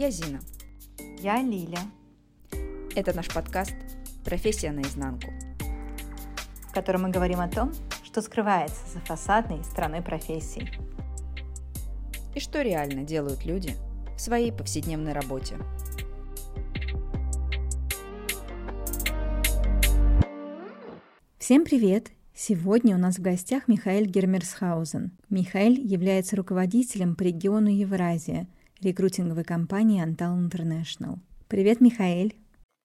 Я Зина. Я Лиля. Это наш подкаст «Профессия наизнанку», в котором мы говорим о том, что скрывается за фасадной стороной профессии. И что реально делают люди в своей повседневной работе. Всем привет! Сегодня у нас в гостях Михаил Гермерсхаузен. Михаил является руководителем по региону Евразия рекрутинговой компании Antal International. Привет, Михаил!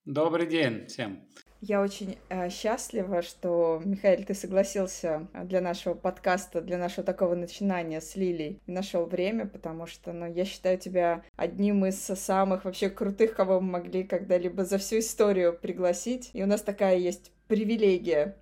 Добрый день всем! Я очень э, счастлива, что, Михаил, ты согласился для нашего подкаста, для нашего такого начинания с Лилей и нашел время, потому что, ну, я считаю тебя одним из самых вообще крутых, кого мы могли когда-либо за всю историю пригласить. И у нас такая есть привилегия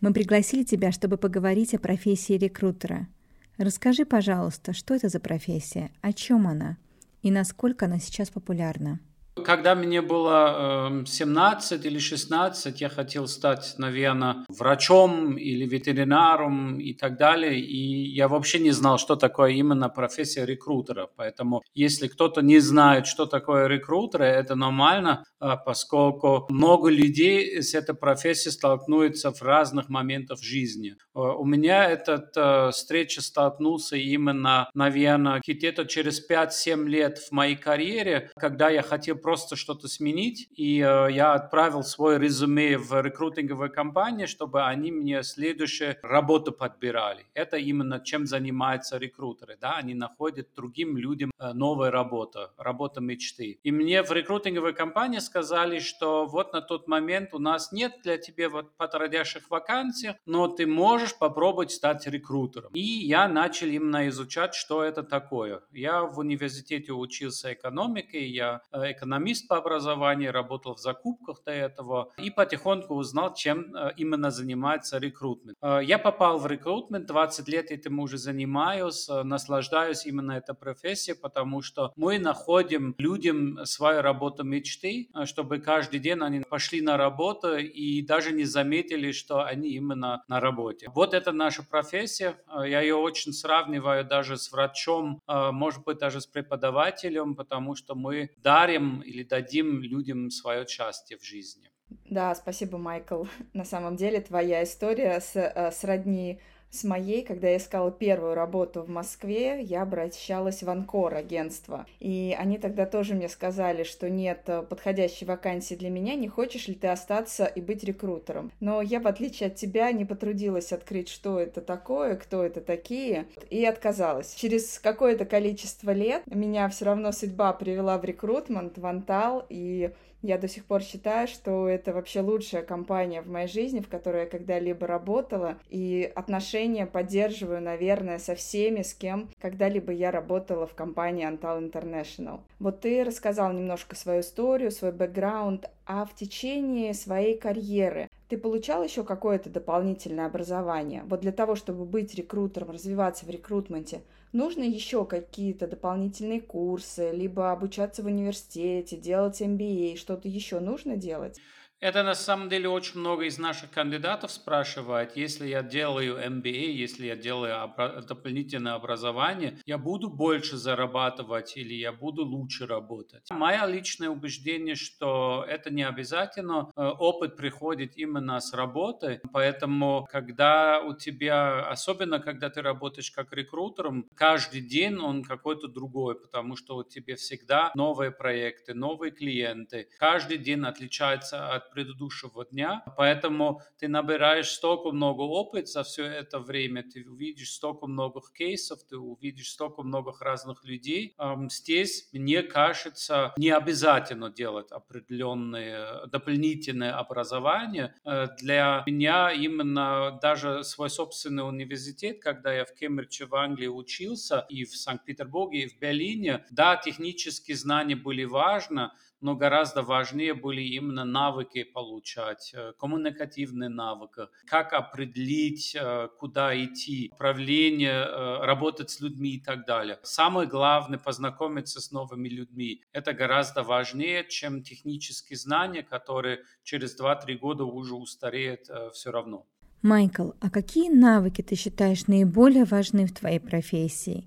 мы пригласили тебя, чтобы поговорить о профессии рекрутера. Расскажи, пожалуйста, что это за профессия, о чем она и насколько она сейчас популярна. Когда мне было 17 эм, или 16, я хотел стать, наверное, врачом или ветеринаром и так далее. И я вообще не знал, что такое именно профессия рекрутера. Поэтому, если кто-то не знает, что такое рекрутер, это нормально, а, поскольку много людей с этой профессией столкнутся в разных моментах жизни. А, у меня эта э, встреча столкнулся именно, наверное, где-то через 5-7 лет в моей карьере, когда я хотел просто что-то сменить, и э, я отправил свой резюме в рекрутинговую компанию, чтобы они мне следующую работу подбирали. Это именно чем занимаются рекрутеры, да, они находят другим людям э, новую работу, работу мечты. И мне в рекрутинговой компании сказали, что вот на тот момент у нас нет для тебя вот подходящих вакансий, но ты можешь попробовать стать рекрутером. И я начал именно изучать, что это такое. Я в университете учился экономике, я э, экономист экономист по образованию, работал в закупках до этого и потихоньку узнал, чем э, именно занимается рекрутмент. Э, я попал в рекрутмент, 20 лет этим уже занимаюсь, э, наслаждаюсь именно этой профессией, потому что мы находим людям свою работу мечты, чтобы каждый день они пошли на работу и даже не заметили, что они именно на работе. Вот это наша профессия. Я ее очень сравниваю даже с врачом, может быть, даже с преподавателем, потому что мы дарим или дадим людям свое счастье в жизни. Да, спасибо, Майкл. На самом деле твоя история с, э, сродни с моей, когда я искала первую работу в Москве, я обращалась в Анкор агентство. И они тогда тоже мне сказали, что нет э, подходящей вакансии для меня, не хочешь ли ты остаться и быть рекрутером. Но я, в отличие от тебя, не потрудилась открыть, что это такое, кто это такие, и отказалась. Через какое-то количество лет меня все равно судьба привела в рекрутмент, в Антал, и я до сих пор считаю, что это вообще лучшая компания в моей жизни, в которой я когда-либо работала, и отношения поддерживаю, наверное, со всеми, с кем когда-либо я работала в компании Antal International. Вот ты рассказал немножко свою историю, свой бэкграунд, а в течение своей карьеры ты получал еще какое-то дополнительное образование? Вот для того, чтобы быть рекрутером, развиваться в рекрутменте, нужно еще какие-то дополнительные курсы, либо обучаться в университете, делать MBA, что-то еще нужно делать? Это на самом деле очень много из наших кандидатов спрашивает, если я делаю MBA, если я делаю дополнительное образование, я буду больше зарабатывать или я буду лучше работать. Мое личное убеждение, что это не обязательно. Э, опыт приходит именно с работы, поэтому когда у тебя, особенно когда ты работаешь как рекрутером, каждый день он какой-то другой, потому что у тебя всегда новые проекты, новые клиенты. Каждый день отличается от предыдущего дня, поэтому ты набираешь столько много опыта за все это время, ты увидишь столько много кейсов, ты увидишь столько много разных людей. Здесь, мне кажется, не обязательно делать определенные дополнительные образования. Э, для меня именно даже свой собственный университет, когда я в Кембридже в Англии учился, и в Санкт-Петербурге, и в Берлине, да, технические знания были важны, но гораздо важнее были именно навыки получать, э, коммуникативные навыки, как определить, э, куда идти, управление, э, работать с людьми и так далее. Самое главное – познакомиться с новыми людьми. Это гораздо важнее, чем технические знания, которые через 2-3 года уже устареют все равно. Майкл, а какие навыки ты считаешь наиболее важны в твоей профессии?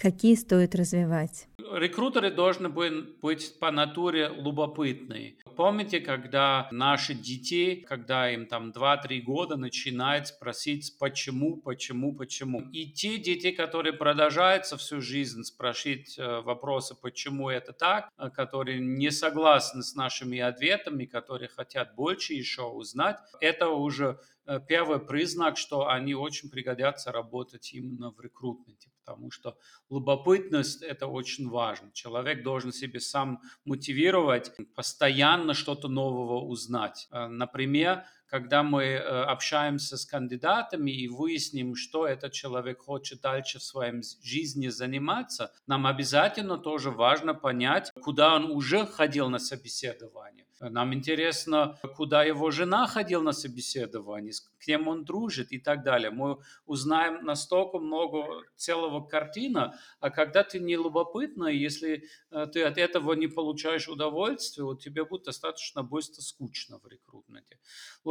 Какие стоит развивать? Рекрутеры должны быть по натуре любопытные. Помните, когда наши детей, когда им там 2-3 года, начинают спросить, почему, почему, почему. И те дети, которые продолжаются всю жизнь спрашивать э, вопросы, почему это так, э, которые не согласны с нашими ответами, которые хотят больше еще узнать, это уже э, первый признак, что они очень пригодятся работать именно в рекрутменте потому что любопытность – это очень важно. Человек должен себе сам мотивировать, постоянно что-то нового узнать. Э, например, когда мы э, общаемся с кандидатами и выясним, что этот человек хочет дальше в своей жизни заниматься, нам обязательно тоже важно понять, куда он уже ходил на собеседование. Нам интересно, куда его жена ходила на собеседование, с кем он дружит и так далее. Мы узнаем настолько много целого картина, а когда ты не любопытный, если э, ты от этого не получаешь удовольствие, вот тебе будет достаточно быстро скучно в рекрутменте.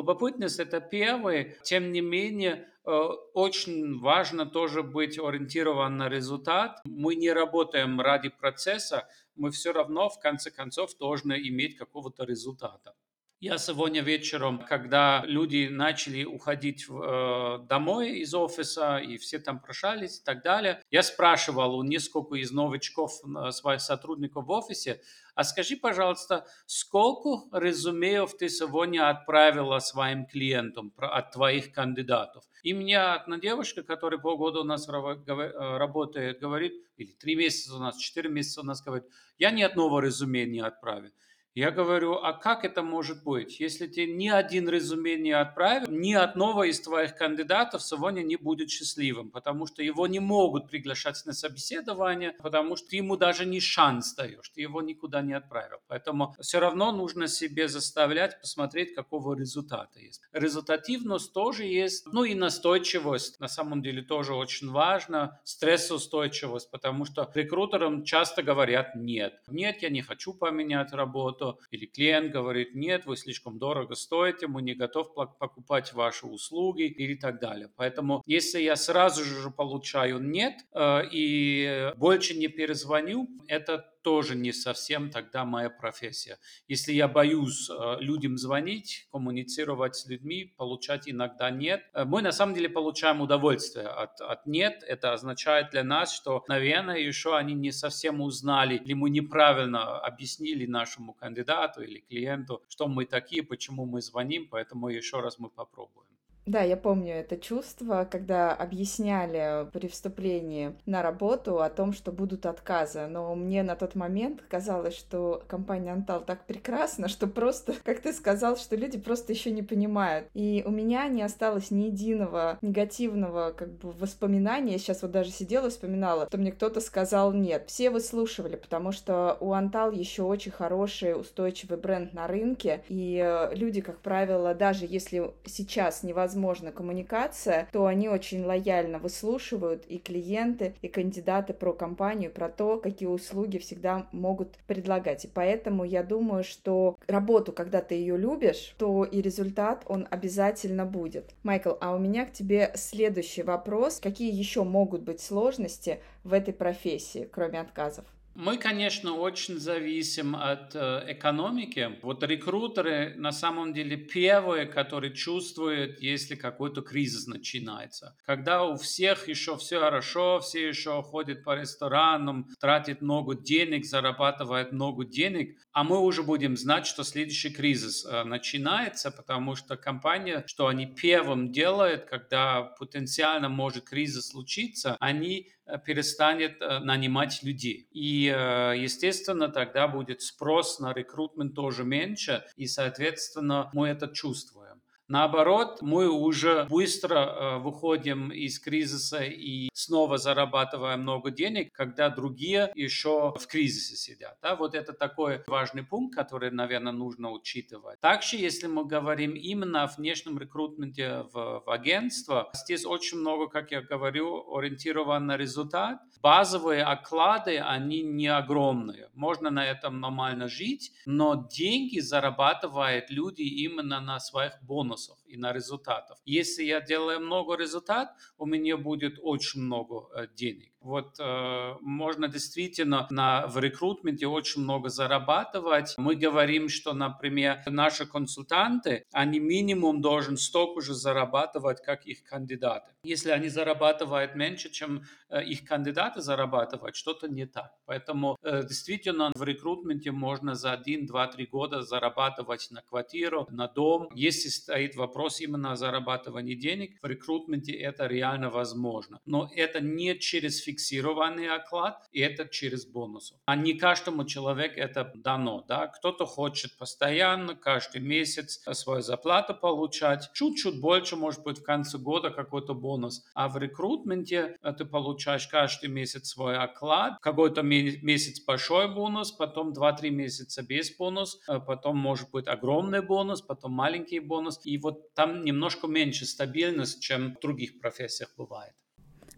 Любопытность – это первый, тем не менее, э, очень важно тоже быть ориентирован на результат. Мы не работаем ради процесса, мы все равно в конце концов должны иметь какого-то результата. Я сегодня вечером, когда люди начали уходить э, домой из офиса, и все там прощались и так далее, я спрашивал у нескольких из новичков, э, своих сотрудников в офисе, а скажи, пожалуйста, сколько резюмеев ты сегодня отправила своим клиентам от твоих кандидатов? И мне одна девушка, которая полгода у нас э, работает, говорит, или три месяца у нас, четыре месяца у нас говорит, я ни одного резюме не отправил. Я говорю, а как это может быть? Если ты ни один резюме не отправил, ни одного из твоих кандидатов сегодня не будет счастливым, потому что его не могут приглашать на собеседование, потому что ему даже не шанс даешь, ты его никуда не отправил. Поэтому все равно нужно себе заставлять посмотреть, какого результата есть. Результативность тоже есть, ну и настойчивость на самом деле тоже очень важно, стрессоустойчивость, потому что рекрутерам часто говорят нет. Нет, я не хочу поменять работу, работу, или клиент говорит, нет, вы слишком дорого стоите, мы не готовы покупать ваши услуги или так далее. Поэтому если я сразу же получаю нет э, и больше не перезвоню, это тоже не совсем тогда моя профессия. Если я боюсь э, людям звонить, коммуницировать с людьми, получать иногда нет, э, мы на самом деле получаем удовольствие от, от нет. Это означает для нас, что, наверное, еще они не совсем узнали, или мы неправильно объяснили нашему кандидату или клиенту, что мы такие, почему мы звоним, поэтому еще раз мы попробуем. Да, я помню это чувство, когда объясняли при вступлении на работу о том, что будут отказы. Но мне на тот момент казалось, что компания Антал так прекрасна, что просто, как ты сказал, что люди просто еще не понимают. И у меня не осталось ни единого негативного как бы воспоминания. Я сейчас вот даже сидела и вспоминала, что мне кто-то сказал нет. Все выслушивали, потому что у Антал еще очень хороший, устойчивый бренд на рынке. И э, люди, как правило, даже если сейчас невозможно возможна коммуникация, то они очень лояльно выслушивают и клиенты, и кандидаты про компанию, про то, какие услуги всегда могут предлагать. И поэтому я думаю, что работу, когда ты ее любишь, то и результат, он обязательно будет. Майкл, а у меня к тебе следующий вопрос. Какие еще могут быть сложности в этой профессии, кроме отказов? Мы, конечно, очень зависим от э, экономики. Вот рекрутеры на самом деле первые, которые чувствуют, если какой-то кризис начинается. Когда у всех еще все хорошо, все еще ходят по ресторанам, тратят много денег, зарабатывают много денег, а мы уже будем знать, что следующий кризис э, начинается, потому что компания, что они первым делают, когда потенциально может кризис случиться, они перестанет э, нанимать людей. И, э, естественно, тогда будет спрос на рекрутмент тоже меньше, и, соответственно, мы это чувствуем. Наоборот, мы уже быстро э, выходим из кризиса и снова зарабатываем много денег, когда другие еще в кризисе сидят. Да? Вот это такой важный пункт, который, наверное, нужно учитывать. Также, если мы говорим именно о внешнем рекрутменте в, в агентство, здесь очень много, как я говорю, ориентирован на результат. Базовые оклады, они не огромные. Можно на этом нормально жить, но деньги зарабатывают люди именно на своих бонусах бонусов. и на результатов. Если я делаю много результат, у меня будет очень много э, денег. Вот э, можно действительно на, в рекрутменте очень много зарабатывать. Мы говорим, что, например, наши консультанты, они минимум должен столько же зарабатывать, как их кандидаты. Если они зарабатывают меньше, чем э, их кандидаты зарабатывают, что-то не так. Поэтому э, действительно в рекрутменте можно за 1, 2, 3 года зарабатывать на квартиру, на дом. Если стоит вопрос именно о зарабатывании денег, в рекрутменте это реально возможно. Но это не через фиксированный оклад, и это через бонусы. А не каждому человеку это дано. Да? Кто-то хочет постоянно, каждый месяц свою зарплату получать. Чуть-чуть больше, может быть, в конце года какой-то бонус. А в рекрутменте э, ты получаешь каждый месяц свой оклад, какой-то месяц большой бонус, потом 2-3 месяца без бонус, э, потом может быть огромный бонус, потом маленький бонус. И вот там немножко меньше стабильность, чем в других профессиях бывает.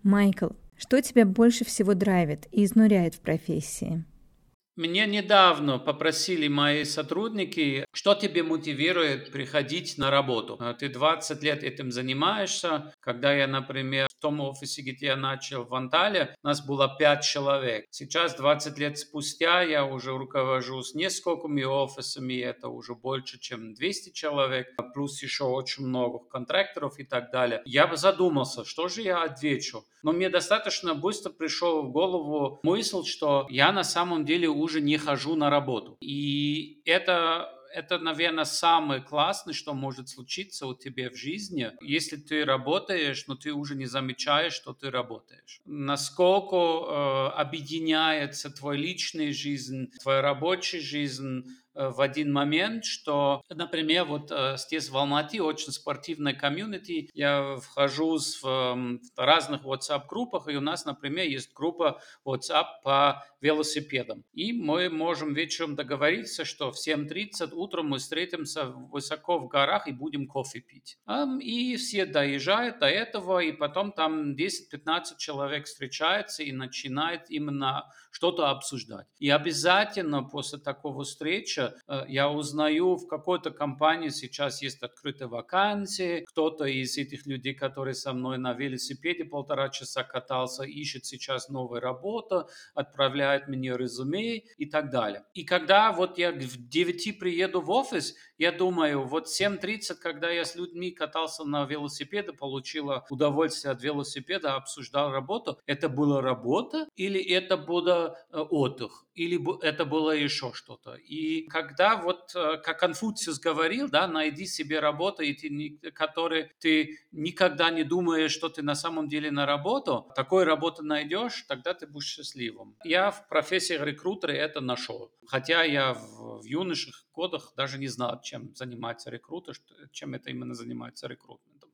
Майкл, что тебя больше всего драйвит и изнуряет в профессии? Мне недавно попросили мои сотрудники, что тебе мотивирует приходить на работу. А ты 20 лет этим занимаешься. Когда я, например, в том офисе, где я начал в Антале, у нас было 5 человек. Сейчас, 20 лет спустя, я уже руковожу с несколькими офисами, это уже больше, чем 200 человек, плюс еще очень много контракторов и так далее. Я задумался, что же я отвечу. Но мне достаточно быстро пришел в голову мысль, что я на самом деле уже не хожу на работу. И это это, наверное, самое классное, что может случиться у тебя в жизни, если ты работаешь, но ты уже не замечаешь, что ты работаешь. Насколько э, объединяется твоя личная жизнь, твоя рабочая жизнь, Э, в один момент, что, например, вот э, здесь в Алмате очень спортивная комьюнити, я вхожу в, в разных WhatsApp-группах, и у нас, например, есть группа WhatsApp по велосипедам. И мы можем вечером договориться, что в 7.30 утром мы встретимся высоко в горах и будем кофе пить. И все доезжают до этого, и потом там 10-15 человек встречается и начинает именно что-то обсуждать. И обязательно после такого встречи э, я узнаю, в какой-то компании сейчас есть открытые вакансии, кто-то из этих людей, которые со мной на велосипеде полтора часа катался, ищет сейчас новую работу, отправляет мне резюме и так далее. И когда вот я в 9 приеду в офис, я думаю, вот 7.30, когда я с людьми катался на велосипеде, получила удовольствие от велосипеда, обсуждал работу, это была работа или это было Э, отдых, или это было еще что-то. И когда вот, э, как Конфуциус говорил, да, найди себе работу, и ты, которой ты никогда не думаешь, что ты на самом деле на работу, такой работу найдешь, тогда ты будешь счастливым. Я в профессии рекрутера это нашел. Хотя я в, в юноших годах даже не знал, чем занимается рекрутер, чем это именно занимается рекрутментом.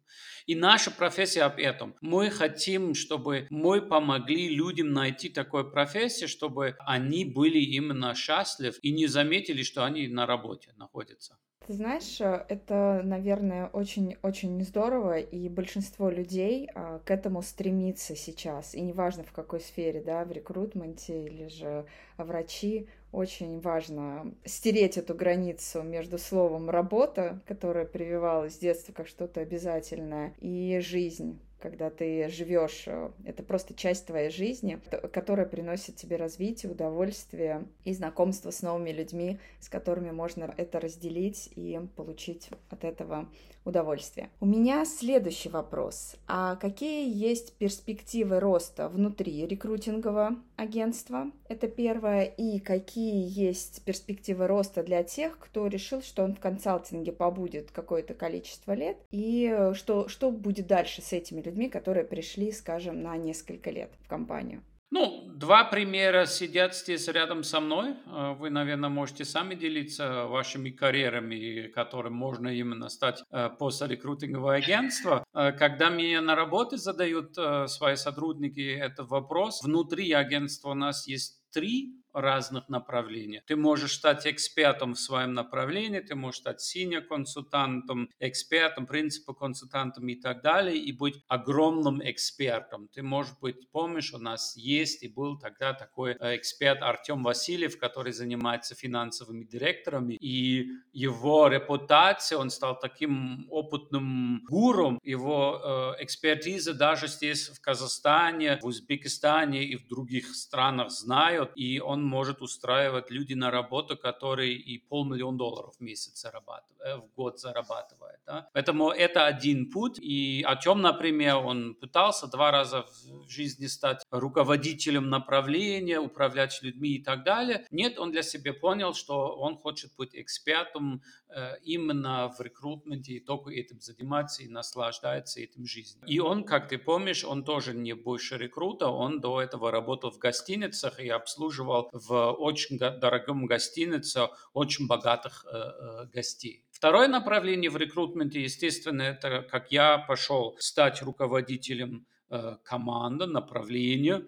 И наша профессия об этом. Мы хотим, чтобы мы помогли людям найти такую профессию, чтобы они были именно счастливы и не заметили, что они на работе находятся. Ты знаешь, э, это, наверное, очень-очень здорово, и большинство людей а, к этому стремится сейчас. И неважно в какой сфере, да, в рекрутменте или же врачи, очень важно стереть эту границу между словом «работа», которое прививалось с детства как что-то обязательное, и «жизнь», когда ты живешь, э, это просто часть твоей жизни, которая приносит тебе развитие, удовольствие и знакомство с новыми людьми, с которыми можно это разделить и получить от этого удовольствие. У меня следующий вопрос. А какие есть перспективы роста внутри рекрутингового агентства? Это первое. И какие есть перспективы роста для тех, кто решил, что он в консалтинге побудет какое-то количество лет? И что, что будет дальше с этими людьми, которые пришли, скажем, на несколько лет в компанию? Ну, два примера сидят здесь рядом со мной. Э, вы, наверное, можете сами делиться вашими карьерами, которым можно именно стать э, после рекрутингового агентства. Э, когда мне на работе задают свои сотрудники этот вопрос, внутри агентства у нас есть три разных направлениях. Ты можешь стать экспертом в своем направлении, ты можешь стать синим консультантом, экспертом, принципа консультантом и так далее, и быть огромным экспертом. Ты можешь быть, помнишь, у нас есть и был тогда такой э, эксперт Артем Васильев, который занимается финансовыми директорами, и его репутация, он стал таким опытным гуром, его э, экспертиза даже здесь в Казахстане, в Узбекистане и в других странах знают, и он может устраивать люди на работу, которые и полмиллиона долларов в месяц зарабатывают, э, в год зарабатывают. Да? Поэтому это один путь, и Артем, например, он пытался два раза в жизни стать руководителем направления, управлять людьми и так далее. Нет, он для себя понял, что он хочет быть экспертом э, именно в рекрутменте и только этим заниматься и наслаждается этим жизнью. И он, как ты помнишь, он тоже не больше рекрута, он до этого работал в гостиницах и обслуживал в очень дорогом гостинице очень богатых э, э, гостей. Второе направление в рекрутменте, естественно, это как я пошел стать руководителем Э, команда, направление,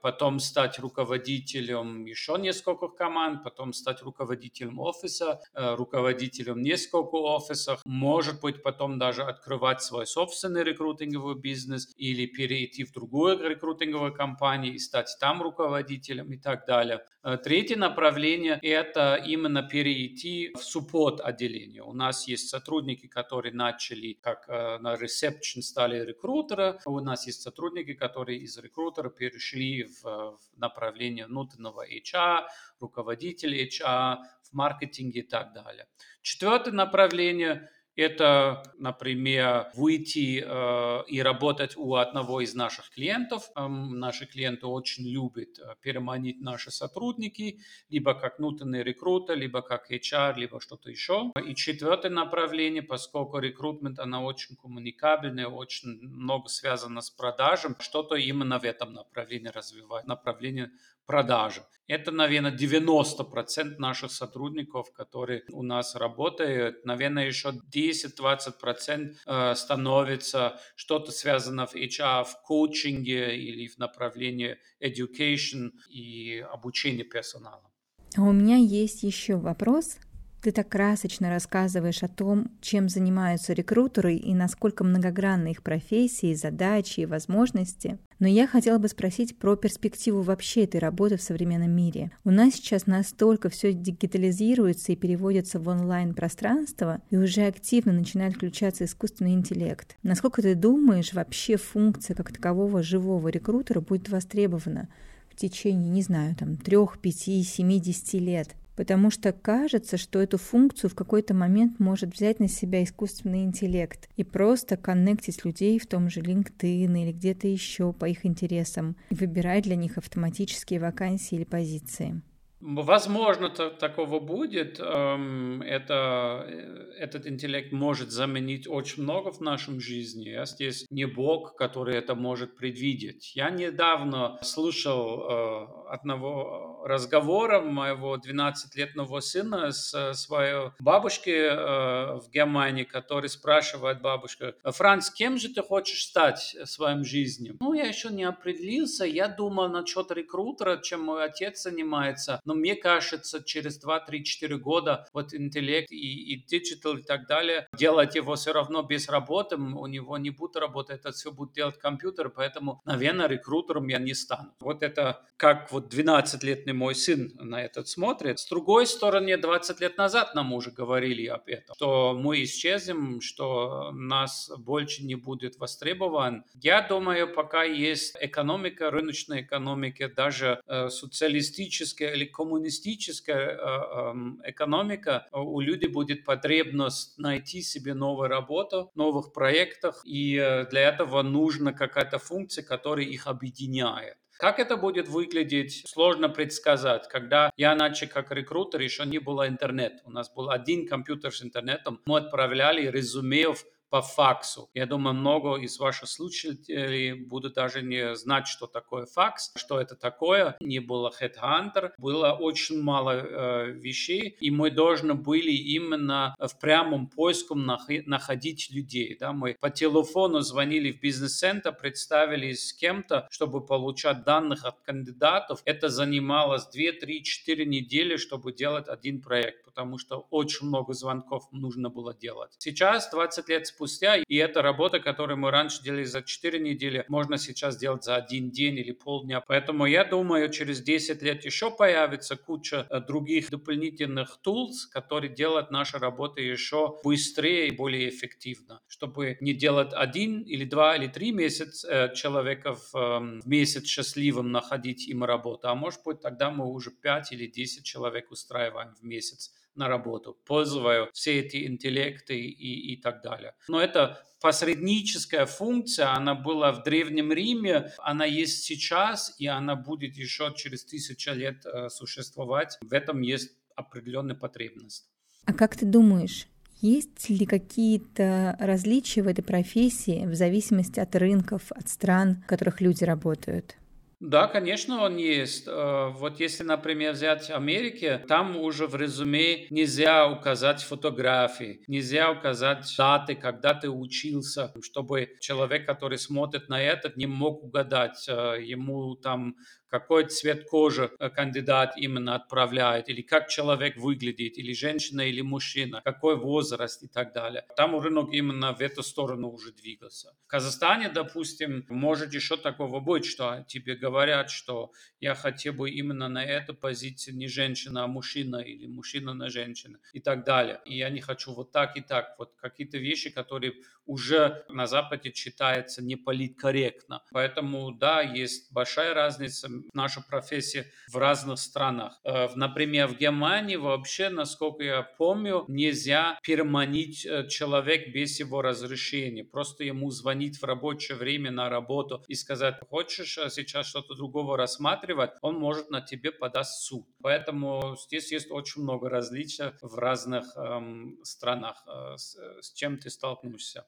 потом стать руководителем еще нескольких команд, потом стать руководителем офиса, руководителем нескольких офисов, может быть, потом даже открывать свой собственный рекрутинговый бизнес или перейти в другую рекрутинговую компанию и стать там руководителем и так далее. Третье направление – это именно перейти в суппорт отделение. У нас есть сотрудники, которые начали как на ресепшн стали рекрутеры, у нас есть сотрудники, которые из рекрутера перешли в, в направление внутреннего HR, руководителей HR, в маркетинге и так далее. Четвертое направление – это, например, выйти э, и работать у одного из наших клиентов. Эм, наши клиенты очень любят э, переманить наши сотрудники, либо как внутренний рекрутер, либо как HR, либо что-то еще. И четвертое направление, поскольку рекрутмент, она очень коммуникабельная, очень много связано с продажем, что-то именно в этом направлении развивать, направление продажи. Это, наверное, 90% наших сотрудников, которые у нас работают. Наверное, еще 10-20% э, становится что-то связано в HR, в коучинге или в направлении education и обучения персонала. А у меня есть еще вопрос ты так красочно рассказываешь о том, чем занимаются рекрутеры и насколько многогранны их профессии, задачи и возможности. Но я хотела бы спросить про перспективу вообще этой работы в современном мире. У нас сейчас настолько все дигитализируется и переводится в онлайн-пространство, и уже активно начинает включаться искусственный интеллект. Насколько ты думаешь, вообще функция как такового живого рекрутера будет востребована в течение, не знаю, там, трех, пяти, семи, десяти лет? Потому что кажется, что эту функцию в какой-то момент может взять на себя искусственный интеллект и просто коннектить людей в том же LinkedIn или где-то еще по их интересам и выбирать для них автоматические вакансии или позиции. Возможно, то, такого будет. Эм, это, э, этот интеллект может заменить очень много в нашем жизни. Я здесь не Бог, который это может предвидеть. Я недавно слушал э, одного разговора моего 12-летнего сына с своей бабушкой э, в Германии, который спрашивает бабушка, Франц, кем же ты хочешь стать в своем жизни? Ну, я еще не определился. Я думал насчет рекрутера, чем мой отец занимается но мне кажется, через 2, 3, 4 года вот интеллект и, и digital и так далее, делать его все равно без работы, у него не будет работать, это все будет делать компьютер, поэтому, наверное, рекрутером я не стану. Вот это как вот 12-летний мой сын на этот смотрит. С другой стороны, 20 лет назад нам уже говорили об этом, что мы исчезнем, что нас больше не будет востребован. Я думаю, пока есть экономика, рыночная экономика, даже э, социалистическая или коммунистическая э, экономика, у людей будет потребность найти себе новую работу, новых проектах, и э, для этого нужна какая-то функция, которая их объединяет. Как это будет выглядеть, сложно предсказать. Когда я начал как рекрутер, еще не было интернета. У нас был один компьютер с интернетом. Мы отправляли резюме в по факсу. Я думаю, много из ваших слушателей будут даже не знать, что такое факс, что это такое. Не было Headhunter, было очень мало э, вещей, и мы должны были именно в прямом поиске находить людей. Да? Мы по телефону звонили в бизнес-центр, представились с кем-то, чтобы получать данных от кандидатов. Это занимало 2, 3, 4 недели, чтобы делать один проект, потому что очень много звонков нужно было делать. Сейчас, 20 лет спустя, и эта работа, которую мы раньше делали за 4 недели, можно сейчас делать за один день или полдня. Поэтому я думаю, через 10 лет еще появится куча э, других дополнительных tools, которые делают нашу работу еще быстрее и более эффективно, чтобы не делать один или два или три месяца э, человека эм, в месяц счастливым находить им работу, а может быть тогда мы уже 5 или 10 человек устраиваем в месяц на работу, пользуя все эти интеллекты и, и так далее. Но это посредническая функция, она была в Древнем Риме, она есть сейчас, и она будет еще через тысячу лет э, существовать. В этом есть определенная потребность. А как ты думаешь, есть ли какие-то различия в этой профессии в зависимости от рынков, от стран, в которых люди работают? Да, конечно, он есть. Э, вот если, например, взять Америки, там уже в резюме нельзя указать фотографии, нельзя указать даты, когда ты учился, чтобы человек, который смотрит на это, не мог угадать. Э, ему там какой цвет кожи э, кандидат именно отправляет, или как человек выглядит, или женщина, или мужчина, какой возраст и так далее. Там рынок именно в эту сторону уже двигался. В Казахстане, допустим, может еще такого быть, что тебе говорят, что я хотел бы именно на эту позицию не женщина, а мужчина, или мужчина на женщину и так далее. И я не хочу вот так и так. Вот какие-то вещи, которые уже на Западе читается не политкорректно. Поэтому, да, есть большая разница наша профессия в разных странах. Э, например, в Германии вообще, насколько я помню, нельзя переманить э, человек без его разрешения. Просто ему звонить в рабочее время на работу и сказать, хочешь э, сейчас что-то другого рассматривать, он может на тебе подаст суд. Поэтому здесь есть очень много различий в разных эм, странах, э, с, с чем ты столкнешься.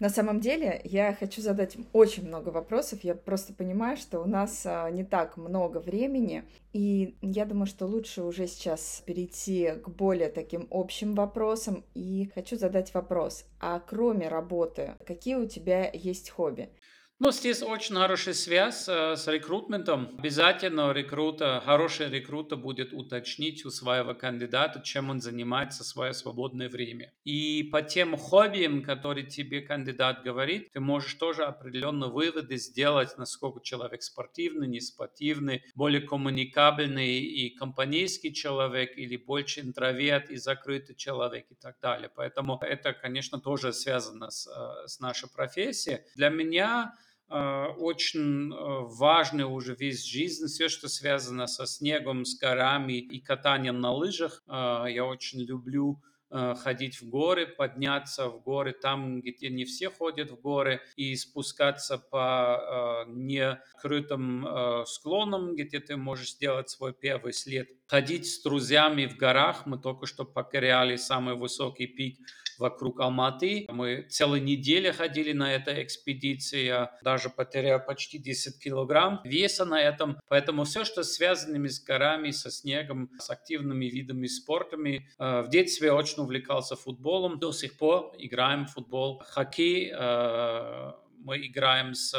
На самом деле, я хочу задать очень много вопросов. Я просто понимаю, что у нас а, не так много времени, и я думаю, что лучше уже сейчас перейти к более таким общим вопросам. И хочу задать вопрос: а кроме работы, какие у тебя есть хобби? Ну, здесь очень хорошая связь э, с рекрутментом. Обязательно рекрута, хороший рекрута будет уточнить у своего кандидата, чем он занимается в свое свободное время. И по тем хоббиям, которые тебе кандидат говорит, ты можешь тоже определенные выводы сделать, насколько человек спортивный, не спортивный, более коммуникабельный и компанейский человек или больше интроверт и закрытый человек и так далее. Поэтому это, конечно, тоже связано с, э, с нашей профессией. Для меня очень э, важный уже весь жизнь, все, что связано со снегом, с горами и катанием на лыжах. Э, я очень люблю ходить в горы, подняться в горы там, где не все ходят в горы, и спускаться по некрытым склонам, где ты можешь сделать свой первый след. Ходить с друзьями в горах. Мы только что покоряли самый высокий пик вокруг Алматы. Мы целую неделю ходили на этой экспедиции. Я даже потерял почти 10 килограмм веса на этом. Поэтому все, что связано с горами, со снегом, с активными видами спортами. Э, в детстве очень увлекался футболом. До сих пор играем в футбол. Хоккей э, мы играем с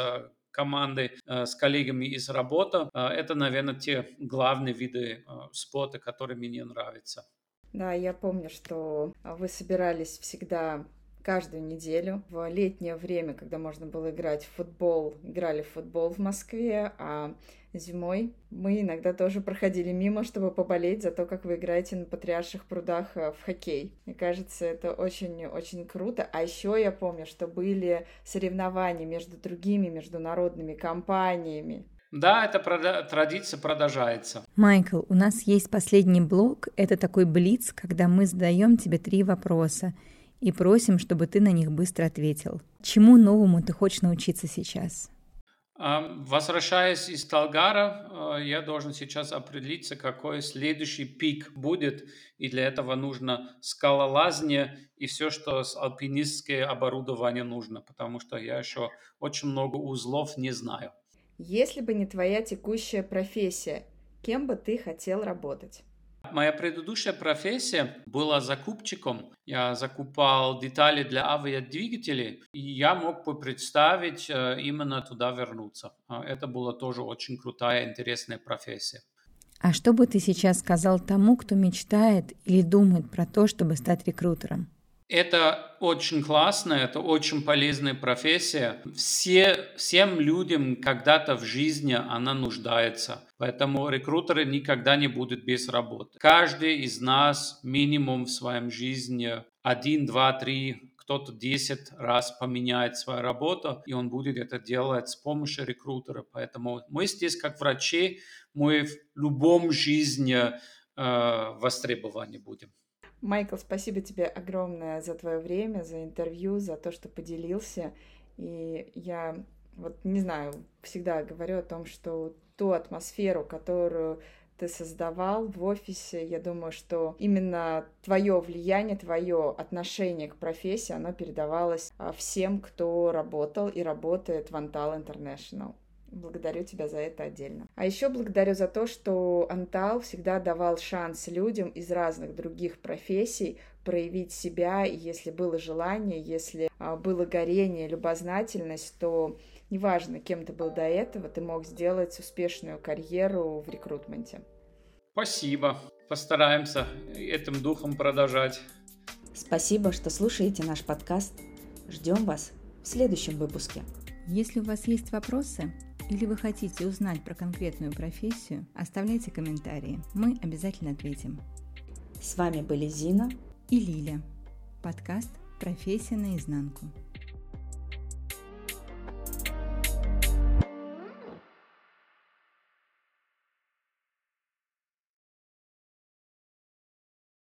команды э, с коллегами из работы. Это, наверное, те главные виды спорта, которые мне нравятся. Да, я помню, что вы собирались всегда каждую неделю. В летнее время, когда можно было играть в футбол, играли в футбол в Москве, а зимой мы иногда тоже проходили мимо, чтобы поболеть за то, как вы играете на Патриарших прудах э, в хоккей. Мне кажется, это очень-очень круто. А еще я помню, что были соревнования между другими международными компаниями. Да, эта прода- традиция продолжается. Майкл, у нас есть последний блок. Это такой блиц, когда мы задаем тебе три вопроса и просим, чтобы ты на них быстро ответил. Чему новому ты хочешь научиться сейчас? Возвращаясь из Талгара, я должен сейчас определиться, какой следующий пик будет, и для этого нужно скалолазание и все, что с альпинистское оборудование нужно, потому что я еще очень много узлов не знаю. Если бы не твоя текущая профессия, кем бы ты хотел работать? Моя предыдущая профессия была закупчиком. Я закупал детали для авиадвигателей, и я мог бы представить э, именно туда вернуться. А это была тоже очень крутая, интересная профессия. А что бы ты сейчас сказал тому, кто мечтает или думает про то, чтобы стать рекрутером? Это очень классно, это очень полезная профессия. Все, всем людям когда-то в жизни она нуждается. Поэтому рекрутеры никогда не будут без работы. Каждый из нас минимум в своем жизни один, два, три, кто-то 10 раз поменяет свою работу, и он будет это делать с помощью рекрутера. Поэтому мы здесь, как врачи, мы в любом жизни э, востребованы будем. Майкл, спасибо тебе огромное за твое время, за интервью, за то, что поделился. И я вот не знаю, всегда говорю о том, что ту атмосферу, которую ты создавал в офисе, я думаю, что именно твое влияние, твое отношение к профессии, оно передавалось а, всем, кто работал и работает в Antal International. Благодарю тебя за это отдельно. А еще благодарю за то, что Антал всегда давал шанс людям из разных других профессий проявить себя, и если было желание, если а, было горение, любознательность, то неважно, кем ты был до этого, ты мог сделать успешную карьеру в рекрутменте. Спасибо. Постараемся этим духом продолжать. Спасибо, что слушаете наш подкаст. Ждем вас в следующем выпуске. Если у вас есть вопросы, или вы хотите узнать про конкретную профессию, оставляйте комментарии. Мы обязательно ответим. С вами были Зина и Лиля. Подкаст «Профессия наизнанку».